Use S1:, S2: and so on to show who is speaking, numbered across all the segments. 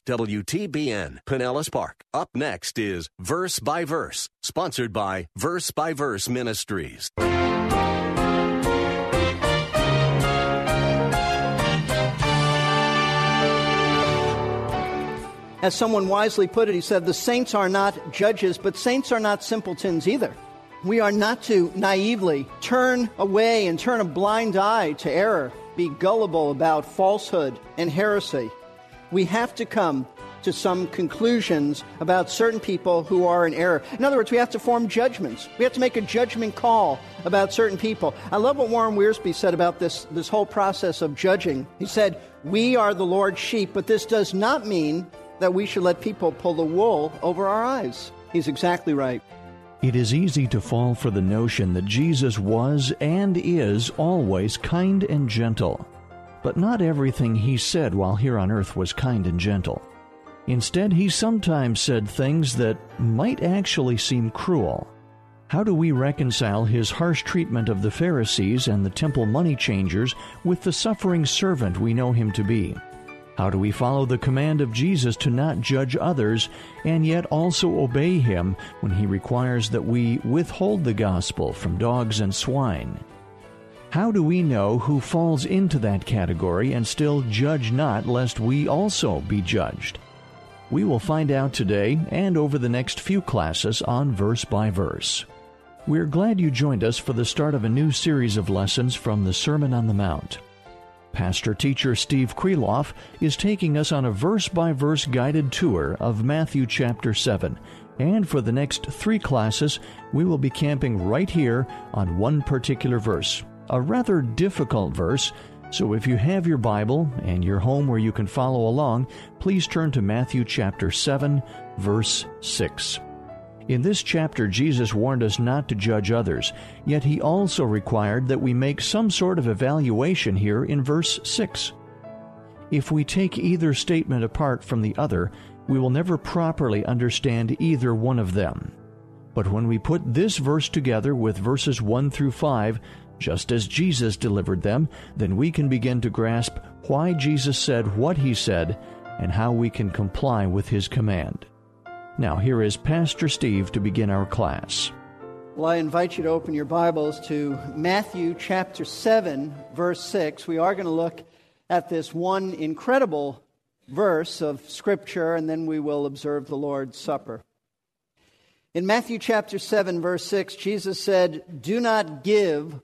S1: WTBN, Pinellas Park. Up next is Verse by Verse, sponsored by Verse by Verse Ministries.
S2: As someone wisely put it, he said, The saints are not judges, but saints are not simpletons either. We are not to naively turn away and turn a blind eye to error, be gullible about falsehood and heresy. We have to come to some conclusions about certain people who are in error. In other words, we have to form judgments. We have to make a judgment call about certain people. I love what Warren Wiersbe said about this, this whole process of judging. He said, We are the Lord's sheep, but this does not mean that we should let people pull the wool over our eyes. He's exactly right.
S3: It is easy to fall for the notion that Jesus was and is always kind and gentle. But not everything he said while here on earth was kind and gentle. Instead, he sometimes said things that might actually seem cruel. How do we reconcile his harsh treatment of the Pharisees and the temple money changers with the suffering servant we know him to be? How do we follow the command of Jesus to not judge others and yet also obey him when he requires that we withhold the gospel from dogs and swine? How do we know who falls into that category and still judge not lest we also be judged? We will find out today and over the next few classes on Verse by Verse. We're glad you joined us for the start of a new series of lessons from the Sermon on the Mount. Pastor teacher Steve Kreloff is taking us on a verse by verse guided tour of Matthew chapter 7. And for the next three classes, we will be camping right here on one particular verse, a rather difficult verse. So if you have your Bible and your home where you can follow along, please turn to Matthew chapter 7, verse 6. In this chapter, Jesus warned us not to judge others, yet he also required that we make some sort of evaluation here in verse 6. If we take either statement apart from the other, we will never properly understand either one of them. But when we put this verse together with verses 1 through 5, just as Jesus delivered them, then we can begin to grasp why Jesus said what he said and how we can comply with his command. Now, here is Pastor Steve to begin our class.
S2: Well, I invite you to open your Bibles to Matthew chapter 7, verse 6. We are going to look at this one incredible verse of Scripture, and then we will observe the Lord's Supper. In Matthew chapter 7, verse 6, Jesus said, Do not give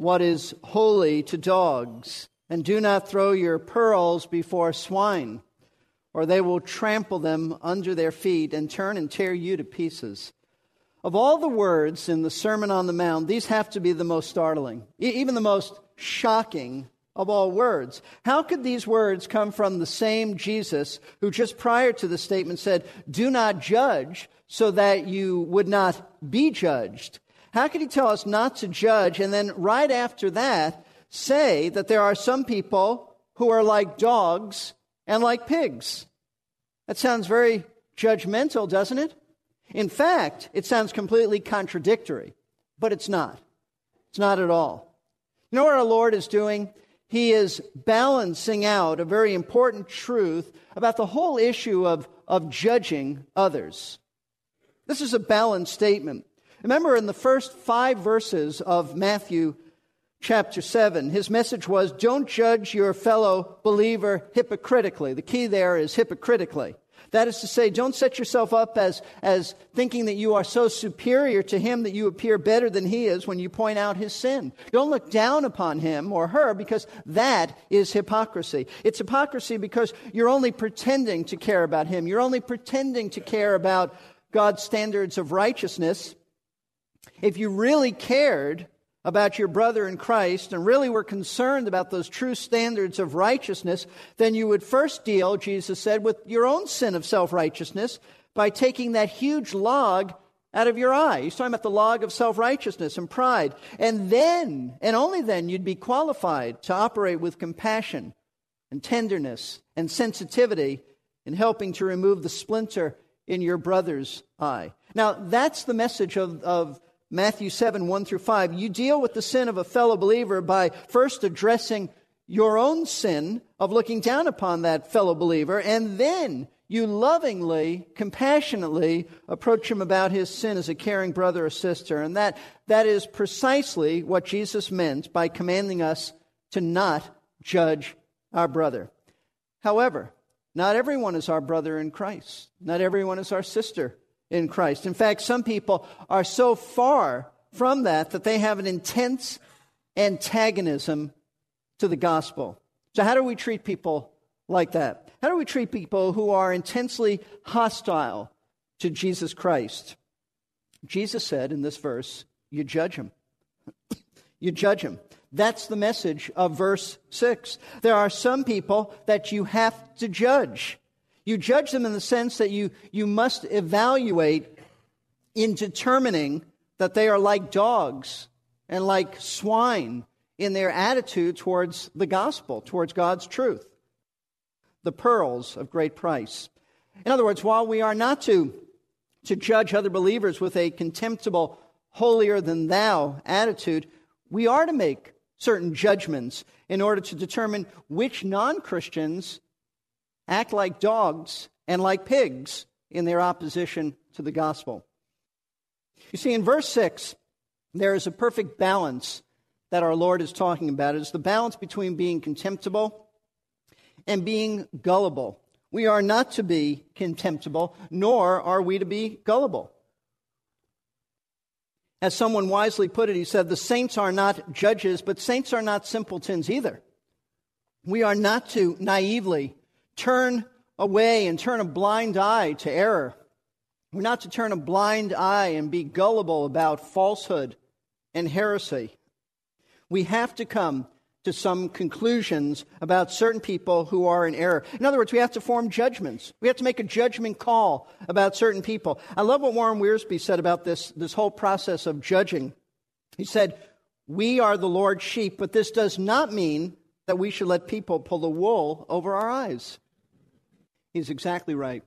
S2: what is holy to dogs, and do not throw your pearls before swine or they will trample them under their feet and turn and tear you to pieces. Of all the words in the Sermon on the Mount, these have to be the most startling, even the most shocking of all words. How could these words come from the same Jesus who just prior to the statement said, Do not judge so that you would not be judged? How could he tell us not to judge and then right after that say that there are some people who are like dogs and like pigs. That sounds very judgmental, doesn't it? In fact, it sounds completely contradictory, but it's not. It's not at all. You know what our Lord is doing? He is balancing out a very important truth about the whole issue of, of judging others. This is a balanced statement. Remember, in the first five verses of Matthew chapter 7. His message was don't judge your fellow believer hypocritically. The key there is hypocritically. That is to say, don't set yourself up as, as thinking that you are so superior to him that you appear better than he is when you point out his sin. Don't look down upon him or her because that is hypocrisy. It's hypocrisy because you're only pretending to care about him. You're only pretending to care about God's standards of righteousness. If you really cared about your brother in Christ and really were concerned about those true standards of righteousness, then you would first deal, Jesus said, with your own sin of self righteousness by taking that huge log out of your eye. He's talking about the log of self righteousness and pride. And then, and only then, you'd be qualified to operate with compassion and tenderness and sensitivity in helping to remove the splinter in your brother's eye. Now, that's the message of, of Matthew 7 1 through 5. You deal with the sin of a fellow believer by first addressing your own sin of looking down upon that fellow believer, and then you lovingly, compassionately approach him about his sin as a caring brother or sister. And that, that is precisely what Jesus meant by commanding us to not judge our brother. However, not everyone is our brother in Christ. Not everyone is our sister in Christ. In fact, some people are so far from that that they have an intense antagonism to the gospel. So, how do we treat people like that? How do we treat people who are intensely hostile to Jesus Christ? Jesus said in this verse, you judge them. you judge them. That's the message of verse 6. There are some people that you have to judge. You judge them in the sense that you, you must evaluate in determining that they are like dogs and like swine in their attitude towards the gospel, towards God's truth the pearls of great price. In other words, while we are not to, to judge other believers with a contemptible, holier than thou attitude, we are to make certain judgments in order to determine which non Christians act like dogs and like pigs in their opposition to the gospel. You see, in verse 6, there is a perfect balance that our Lord is talking about. It's the balance between being contemptible and being gullible. We are not to be contemptible, nor are we to be gullible. As someone wisely put it, he said, The saints are not judges, but saints are not simpletons either. We are not to naively turn away and turn a blind eye to error. We're not to turn a blind eye and be gullible about falsehood and heresy. We have to come to some conclusions about certain people who are in error. In other words, we have to form judgments. We have to make a judgment call about certain people. I love what Warren Wiersbe said about this, this whole process of judging. He said, We are the Lord's sheep, but this does not mean that we should let people pull the wool over our eyes. He's exactly right.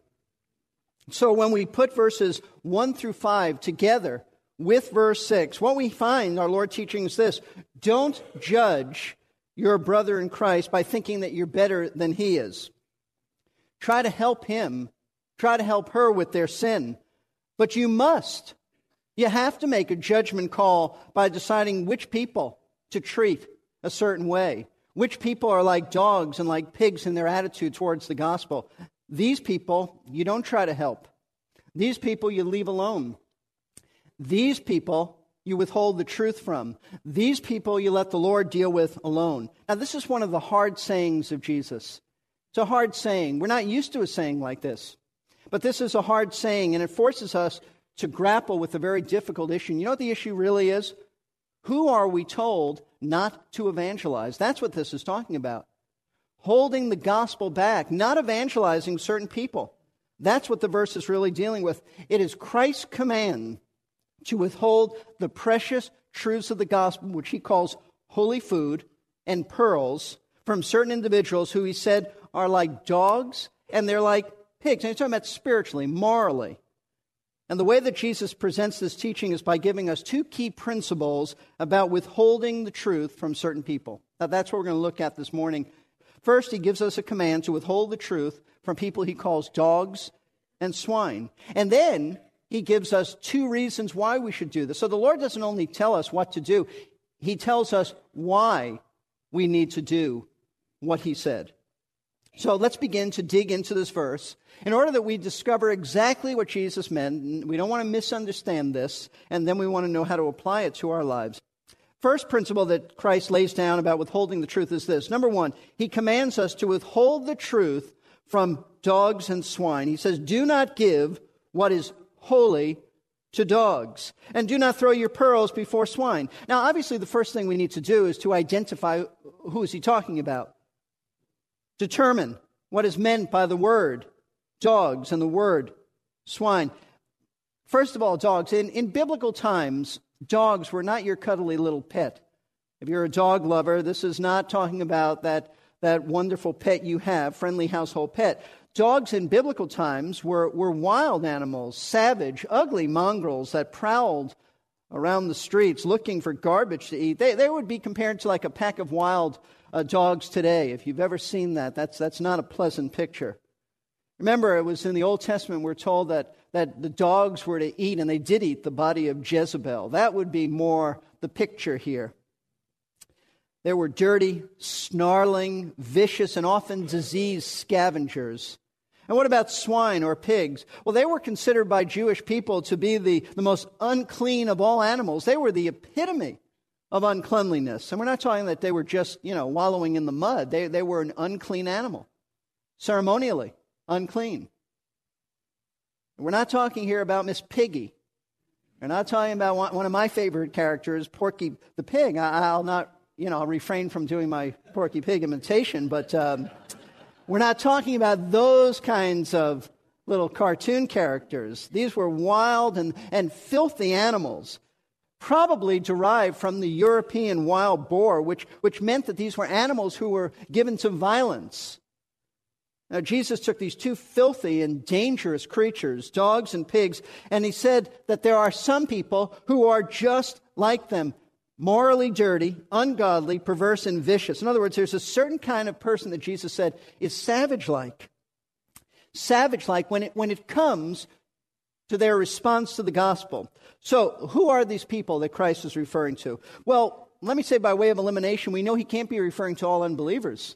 S2: So when we put verses 1 through 5 together with verse 6, what we find, our Lord teaching is this don't judge your brother in Christ by thinking that you're better than he is. Try to help him, try to help her with their sin. But you must. You have to make a judgment call by deciding which people to treat a certain way, which people are like dogs and like pigs in their attitude towards the gospel. These people you don't try to help. These people you leave alone. These people you withhold the truth from. These people you let the Lord deal with alone. Now, this is one of the hard sayings of Jesus. It's a hard saying. We're not used to a saying like this. But this is a hard saying, and it forces us to grapple with a very difficult issue. You know what the issue really is? Who are we told not to evangelize? That's what this is talking about. Holding the gospel back, not evangelizing certain people. That's what the verse is really dealing with. It is Christ's command to withhold the precious truths of the gospel, which he calls holy food and pearls, from certain individuals who he said are like dogs and they're like pigs. And he's talking about spiritually, morally. And the way that Jesus presents this teaching is by giving us two key principles about withholding the truth from certain people. Now, that's what we're going to look at this morning. First, he gives us a command to withhold the truth from people he calls dogs and swine. And then he gives us two reasons why we should do this. So the Lord doesn't only tell us what to do, He tells us why we need to do what He said. So let's begin to dig into this verse in order that we discover exactly what Jesus meant. We don't want to misunderstand this, and then we want to know how to apply it to our lives. First principle that Christ lays down about withholding the truth is this. Number one, he commands us to withhold the truth from dogs and swine. He says, Do not give what is holy to dogs, and do not throw your pearls before swine. Now, obviously, the first thing we need to do is to identify who is he talking about. Determine what is meant by the word dogs and the word swine. First of all, dogs. In, in biblical times, dogs were not your cuddly little pet. If you're a dog lover, this is not talking about that, that wonderful pet you have, friendly household pet. Dogs in biblical times were, were wild animals, savage, ugly mongrels that prowled around the streets looking for garbage to eat. They, they would be compared to like a pack of wild uh, dogs today. If you've ever seen that, that's, that's not a pleasant picture. Remember, it was in the Old Testament, we're told that, that the dogs were to eat, and they did eat the body of Jezebel. That would be more the picture here. There were dirty, snarling, vicious, and often diseased scavengers. And what about swine or pigs? Well, they were considered by Jewish people to be the, the most unclean of all animals. They were the epitome of uncleanliness. And we're not talking that they were just, you know, wallowing in the mud. They, they were an unclean animal, ceremonially unclean. We're not talking here about Miss Piggy. We're not talking about one, one of my favorite characters, Porky the Pig. I, will not, you know, I'll refrain from doing my Porky Pig imitation, but. Um, we're not talking about those kinds of little cartoon characters. These were wild and, and filthy animals, probably derived from the European wild boar, which, which meant that these were animals who were given to violence. Now, Jesus took these two filthy and dangerous creatures, dogs and pigs, and he said that there are some people who are just like them morally dirty, ungodly, perverse, and vicious. In other words, there's a certain kind of person that Jesus said is savage like. Savage like when it, when it comes to their response to the gospel. So, who are these people that Christ is referring to? Well, let me say by way of elimination, we know he can't be referring to all unbelievers.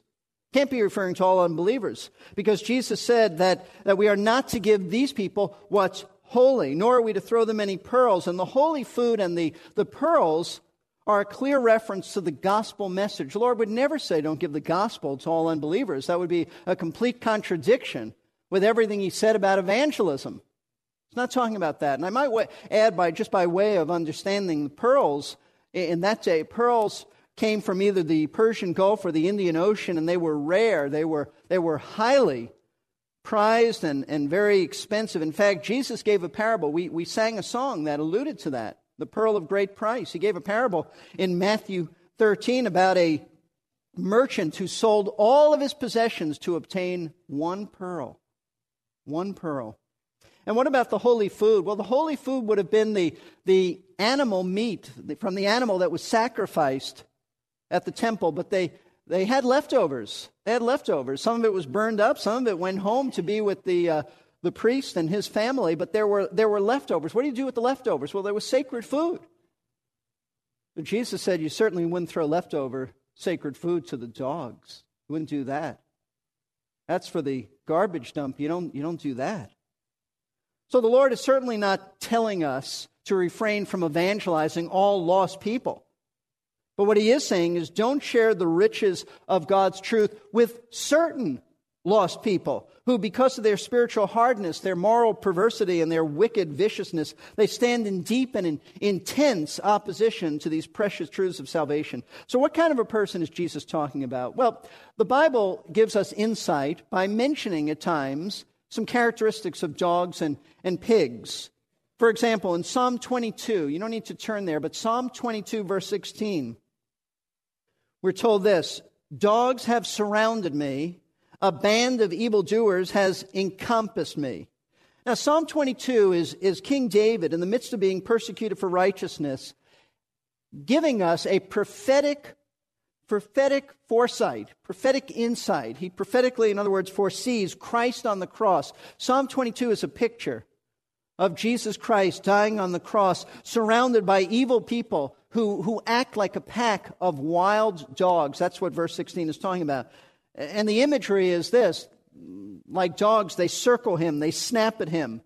S2: Can't be referring to all unbelievers because Jesus said that, that we are not to give these people what's holy, nor are we to throw them any pearls. And the holy food and the, the pearls are a clear reference to the gospel message. The Lord would never say, don't give the gospel to all unbelievers. That would be a complete contradiction with everything he said about evangelism. He's not talking about that. And I might add, by just by way of understanding the pearls in that day, pearls came from either the Persian Gulf or the Indian Ocean, and they were rare. They were, they were highly prized and, and very expensive. In fact, Jesus gave a parable. We, we sang a song that alluded to that the pearl of great price. He gave a parable in Matthew 13 about a merchant who sold all of his possessions to obtain one pearl. One pearl. And what about the holy food? Well, the holy food would have been the, the animal meat from the animal that was sacrificed at the temple, but they, they had leftovers. They had leftovers. Some of it was burned up, some of it went home to be with the, uh, the priest and his family, but there were, there were leftovers. What do you do with the leftovers? Well, there was sacred food. But Jesus said you certainly wouldn't throw leftover sacred food to the dogs. You wouldn't do that. That's for the garbage dump. You don't, you don't do that. So the Lord is certainly not telling us to refrain from evangelizing all lost people. But what he is saying is don't share the riches of God's truth with certain lost people who, because of their spiritual hardness, their moral perversity, and their wicked viciousness, they stand in deep and in intense opposition to these precious truths of salvation. So, what kind of a person is Jesus talking about? Well, the Bible gives us insight by mentioning at times some characteristics of dogs and, and pigs. For example, in Psalm 22, you don't need to turn there, but Psalm 22, verse 16, we're told this Dogs have surrounded me a band of evildoers has encompassed me. Now, Psalm 22 is, is King David in the midst of being persecuted for righteousness, giving us a prophetic, prophetic foresight, prophetic insight. He prophetically, in other words, foresees Christ on the cross. Psalm 22 is a picture of Jesus Christ dying on the cross, surrounded by evil people who, who act like a pack of wild dogs. That's what verse 16 is talking about. And the imagery is this like dogs, they circle him, they snap at him,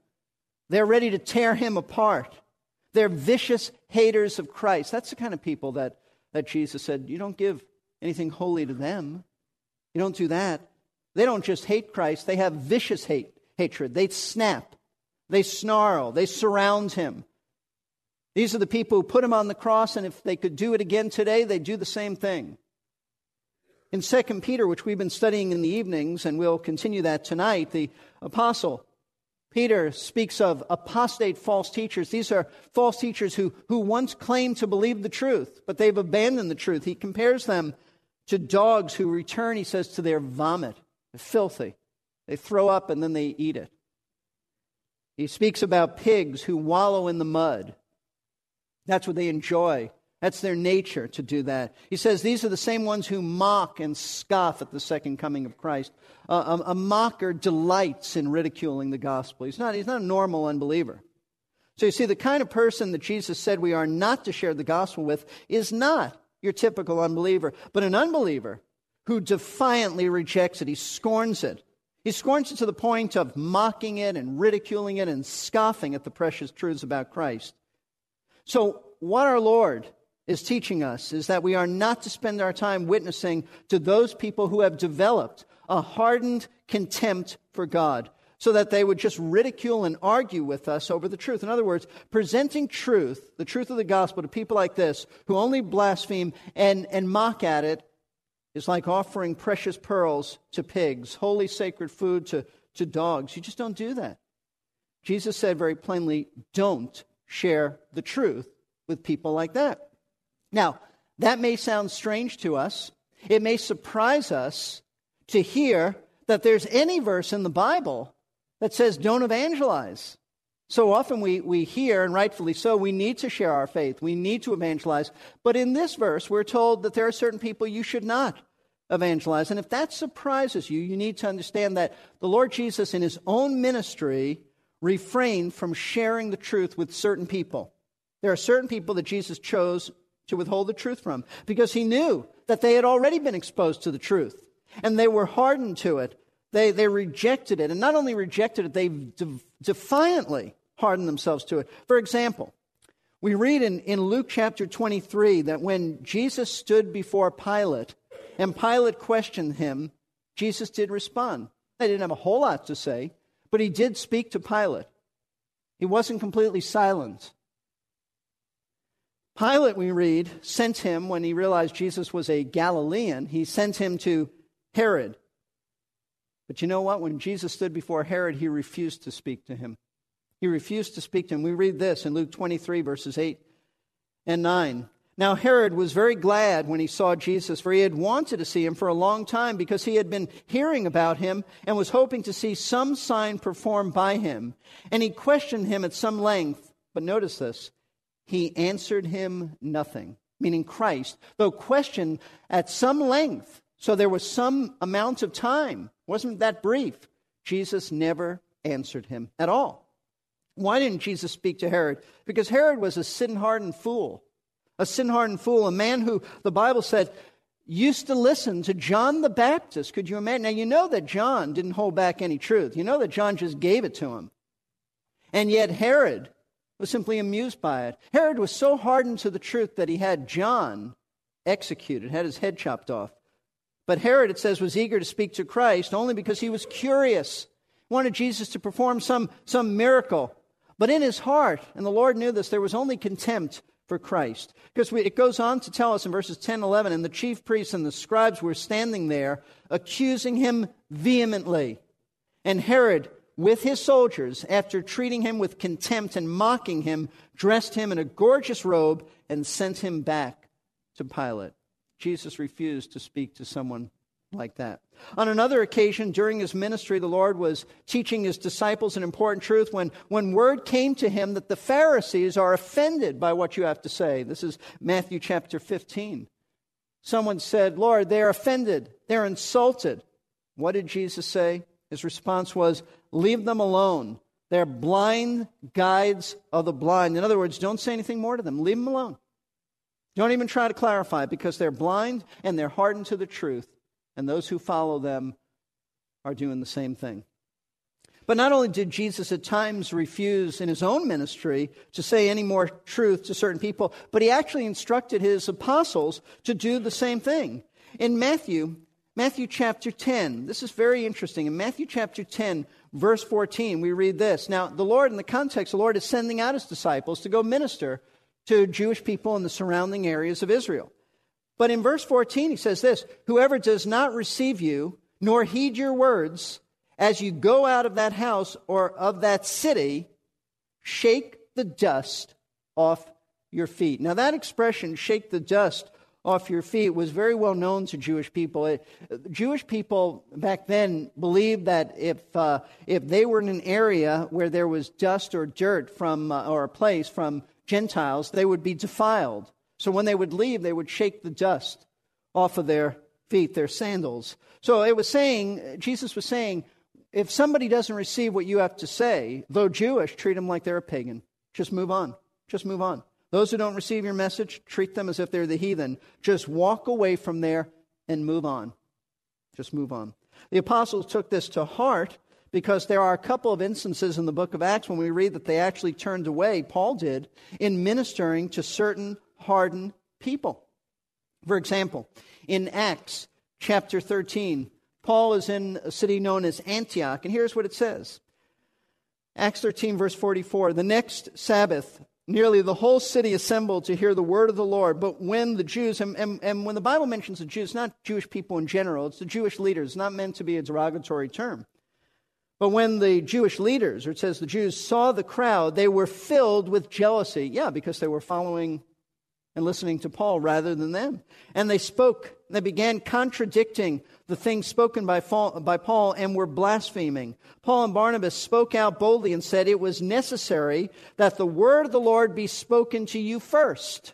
S2: they're ready to tear him apart. They're vicious haters of Christ. That's the kind of people that, that Jesus said, You don't give anything holy to them. You don't do that. They don't just hate Christ, they have vicious hate, hatred. They snap, they snarl, they surround him. These are the people who put him on the cross, and if they could do it again today, they'd do the same thing. In 2 Peter, which we've been studying in the evenings, and we'll continue that tonight, the apostle Peter speaks of apostate false teachers. These are false teachers who, who once claimed to believe the truth, but they've abandoned the truth. He compares them to dogs who return, he says, to their vomit. They're filthy. They throw up and then they eat it. He speaks about pigs who wallow in the mud. That's what they enjoy. That's their nature to do that. He says these are the same ones who mock and scoff at the second coming of Christ. A, a, mocker delights in ridiculing the gospel. He's not, he's not a normal unbeliever. So you see, the kind of person that Jesus said we are not to share the gospel with is not your typical unbeliever, but an unbeliever who defiantly rejects it. He scorns it. He scorns it to the point of mocking it and ridiculing it and scoffing at the precious truths about Christ. So, what our Lord is teaching us is that we are not to spend our time witnessing to those people who have developed a hardened contempt for God so that they would just ridicule and argue with us over the truth. In other words, presenting truth, the truth of the gospel, to people like this who only blaspheme and, and mock at it is like offering precious pearls to pigs, holy sacred food to, to dogs. You just don't do that. Jesus said very plainly, don't share the truth with people like that. Now, that may sound strange to us. It may surprise us to hear that there's any verse in the Bible that says don't evangelize. So often we, we hear, and rightfully so, we need to share our faith. We need to evangelize. But in this verse, we're told that there are certain people you should not evangelize. And if that surprises you, you need to understand that the Lord Jesus, in his own ministry, refrained from sharing the truth with certain people. There are certain people that Jesus chose to withhold the truth from because he knew that they had already been exposed to the truth and they were hardened to it. They, they rejected it. And not only rejected it, they de- defiantly hardened themselves to it. For example, we read in, in Luke chapter 23 that when Jesus stood before Pilate and Pilate questioned him, Jesus did respond. They didn't have a whole lot to say, but he did speak to Pilate. He wasn't completely silent. Pilate, we read, sent him when he realized Jesus was a Galilean, he sent him to Herod. But you know what? When Jesus stood before Herod, he refused to speak to him. He refused to speak to him. We read this in Luke 23, verses 8 and 9. Now, Herod was very glad when he saw Jesus, for he had wanted to see him for a long time because he had been hearing about him and was hoping to see some sign performed by him. And he questioned him at some length. But notice this he answered him nothing, meaning Christ, though questioned at some length. So there was some amount of time, wasn't that brief. Jesus never answered him at all. Why didn't Jesus speak to Herod? Because Herod was a sin hardened fool. A sin hardened fool, a man who the Bible said used to listen to John the Baptist. Could you imagine? Now, you know that John didn't hold back any truth. You know that John just gave it to him. And yet, Herod was simply amused by it. Herod was so hardened to the truth that he had John executed, had his head chopped off. But Herod, it says, was eager to speak to Christ only because he was curious, wanted Jesus to perform some, some miracle. But in his heart, and the Lord knew this, there was only contempt for Christ. Because we, it goes on to tell us in verses 10 11, and the chief priests and the scribes were standing there accusing him vehemently. And Herod with his soldiers, after treating him with contempt and mocking him, dressed him in a gorgeous robe and sent him back to Pilate. Jesus refused to speak to someone like that. On another occasion during his ministry, the Lord was teaching his disciples an important truth when, when word came to him that the Pharisees are offended by what you have to say. This is Matthew chapter 15. Someone said, Lord, they're offended, they're insulted. What did Jesus say? His response was, Leave them alone. They're blind guides of the blind. In other words, don't say anything more to them. Leave them alone. Don't even try to clarify because they're blind and they're hardened to the truth. And those who follow them are doing the same thing. But not only did Jesus at times refuse in his own ministry to say any more truth to certain people, but he actually instructed his apostles to do the same thing. In Matthew, Matthew chapter 10, this is very interesting. In Matthew chapter 10, verse 14, we read this. Now, the Lord, in the context, the Lord is sending out his disciples to go minister to Jewish people in the surrounding areas of Israel. But in verse 14, he says this Whoever does not receive you, nor heed your words, as you go out of that house or of that city, shake the dust off your feet. Now, that expression, shake the dust off your feet, was very well known to Jewish people. It, Jewish people back then believed that if, uh, if they were in an area where there was dust or dirt from, uh, or a place from Gentiles, they would be defiled. So when they would leave, they would shake the dust off of their feet, their sandals. So it was saying, Jesus was saying, if somebody doesn't receive what you have to say, though Jewish, treat them like they're a pagan. Just move on. Just move on. Those who don't receive your message, treat them as if they're the heathen. Just walk away from there and move on. Just move on. The apostles took this to heart because there are a couple of instances in the book of Acts when we read that they actually turned away, Paul did, in ministering to certain hardened people. For example, in Acts chapter 13, Paul is in a city known as Antioch, and here's what it says Acts 13, verse 44 The next Sabbath, nearly the whole city assembled to hear the word of the Lord. But when the Jews, and, and, and, when the Bible mentions the Jews, not Jewish people in general, it's the Jewish leaders, not meant to be a derogatory term. But when the Jewish leaders, or it says the Jews, saw the crowd, they were filled with jealousy. Yeah, because they were following and listening to Paul rather than them. And they spoke, they began contradicting the things spoken by Paul and were blaspheming. Paul and Barnabas spoke out boldly and said it was necessary that the word of the Lord be spoken to you first.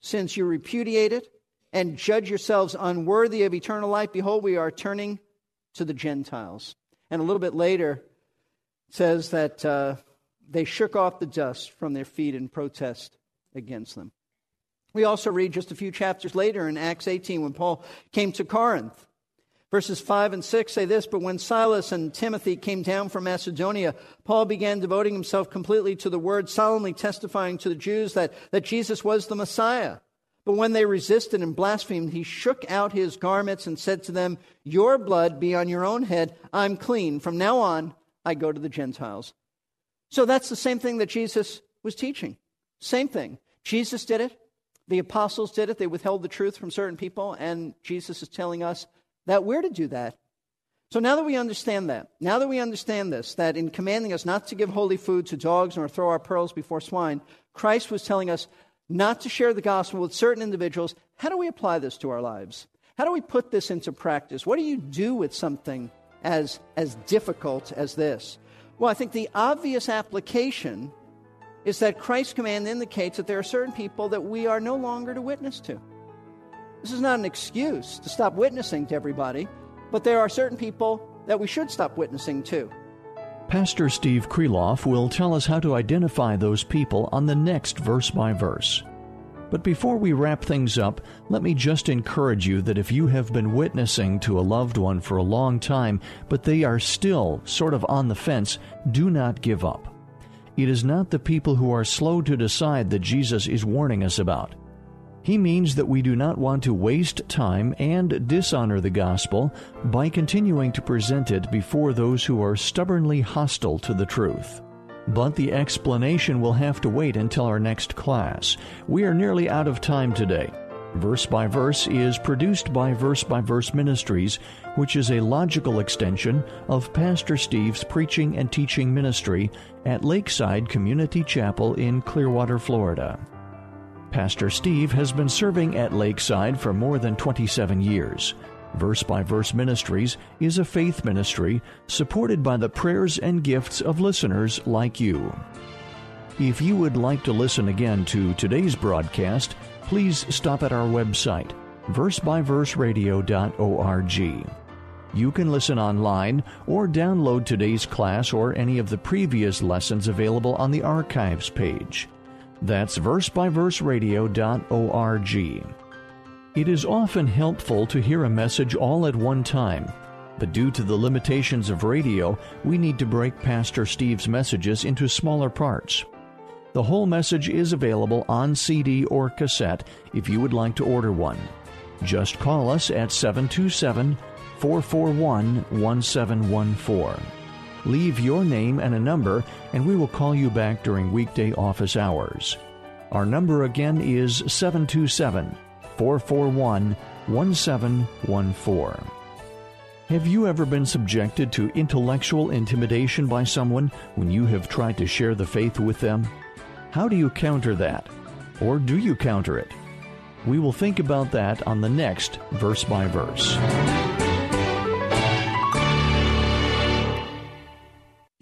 S2: Since you repudiate it and judge yourselves unworthy of eternal life, behold, we are turning to the Gentiles. And a little bit later, says that uh, they shook off the dust from their feet in protest against them. We also read just a few chapters later in Acts 18 when Paul came to Corinth. Verses 5 and 6 say this But when Silas and Timothy came down from Macedonia, Paul began devoting himself completely to the word, solemnly testifying to the Jews that, that Jesus was the Messiah. But when they resisted and blasphemed, he shook out his garments and said to them, Your blood be on your own head. I'm clean. From now on, I go to the Gentiles. So that's the same thing that Jesus was teaching. Same thing. Jesus did it. The apostles did it. They withheld the truth from certain people, and Jesus is telling us that we're to do that. So now that we understand that, now that we understand this, that in commanding us not to give holy food to dogs nor throw our pearls before swine, Christ was telling us not to share the gospel with certain individuals. How do we apply this to our lives? How do we put this into practice? What do you do with something as, as difficult as this? Well, I think the obvious application is that Christ's command indicates that there are certain people that we are no longer to witness to. This is not an excuse to stop witnessing to everybody, but there are certain people that we should stop witnessing to.
S3: Pastor Steve Kreloff will tell us how to identify those people on the next verse by verse. But before we wrap things up, let me just encourage you that if you have been witnessing to a loved one for a long time, but they are still sort of on the fence, do not give up. It is not the people who are slow to decide that Jesus is warning us about. He means that we do not want to waste time and dishonor the gospel by continuing to present it before those who are stubbornly hostile to the truth. But the explanation will have to wait until our next class. We are nearly out of time today. Verse by Verse is produced by Verse by Verse Ministries, which is a logical extension of Pastor Steve's preaching and teaching ministry at Lakeside Community Chapel in Clearwater, Florida. Pastor Steve has been serving at Lakeside for more than 27 years. Verse by Verse Ministries is a faith ministry supported by the prayers and gifts of listeners like you. If you would like to listen again to today's broadcast, please stop at our website, versebyverseradio.org. You can listen online or download today's class or any of the previous lessons available on the archives page. That's versebyverseradio.org. It is often helpful to hear a message all at one time, but due to the limitations of radio, we need to break Pastor Steve's messages into smaller parts. The whole message is available on CD or cassette if you would like to order one. Just call us at 727 441 1714. leave your name and a number, and we will call you back during weekday office hours. Our number again is 727 441 1714. Have you ever been subjected to intellectual intimidation by someone when you have tried to share the faith with them? How do you counter that? Or do you counter it? We will think about that on the next Verse by Verse.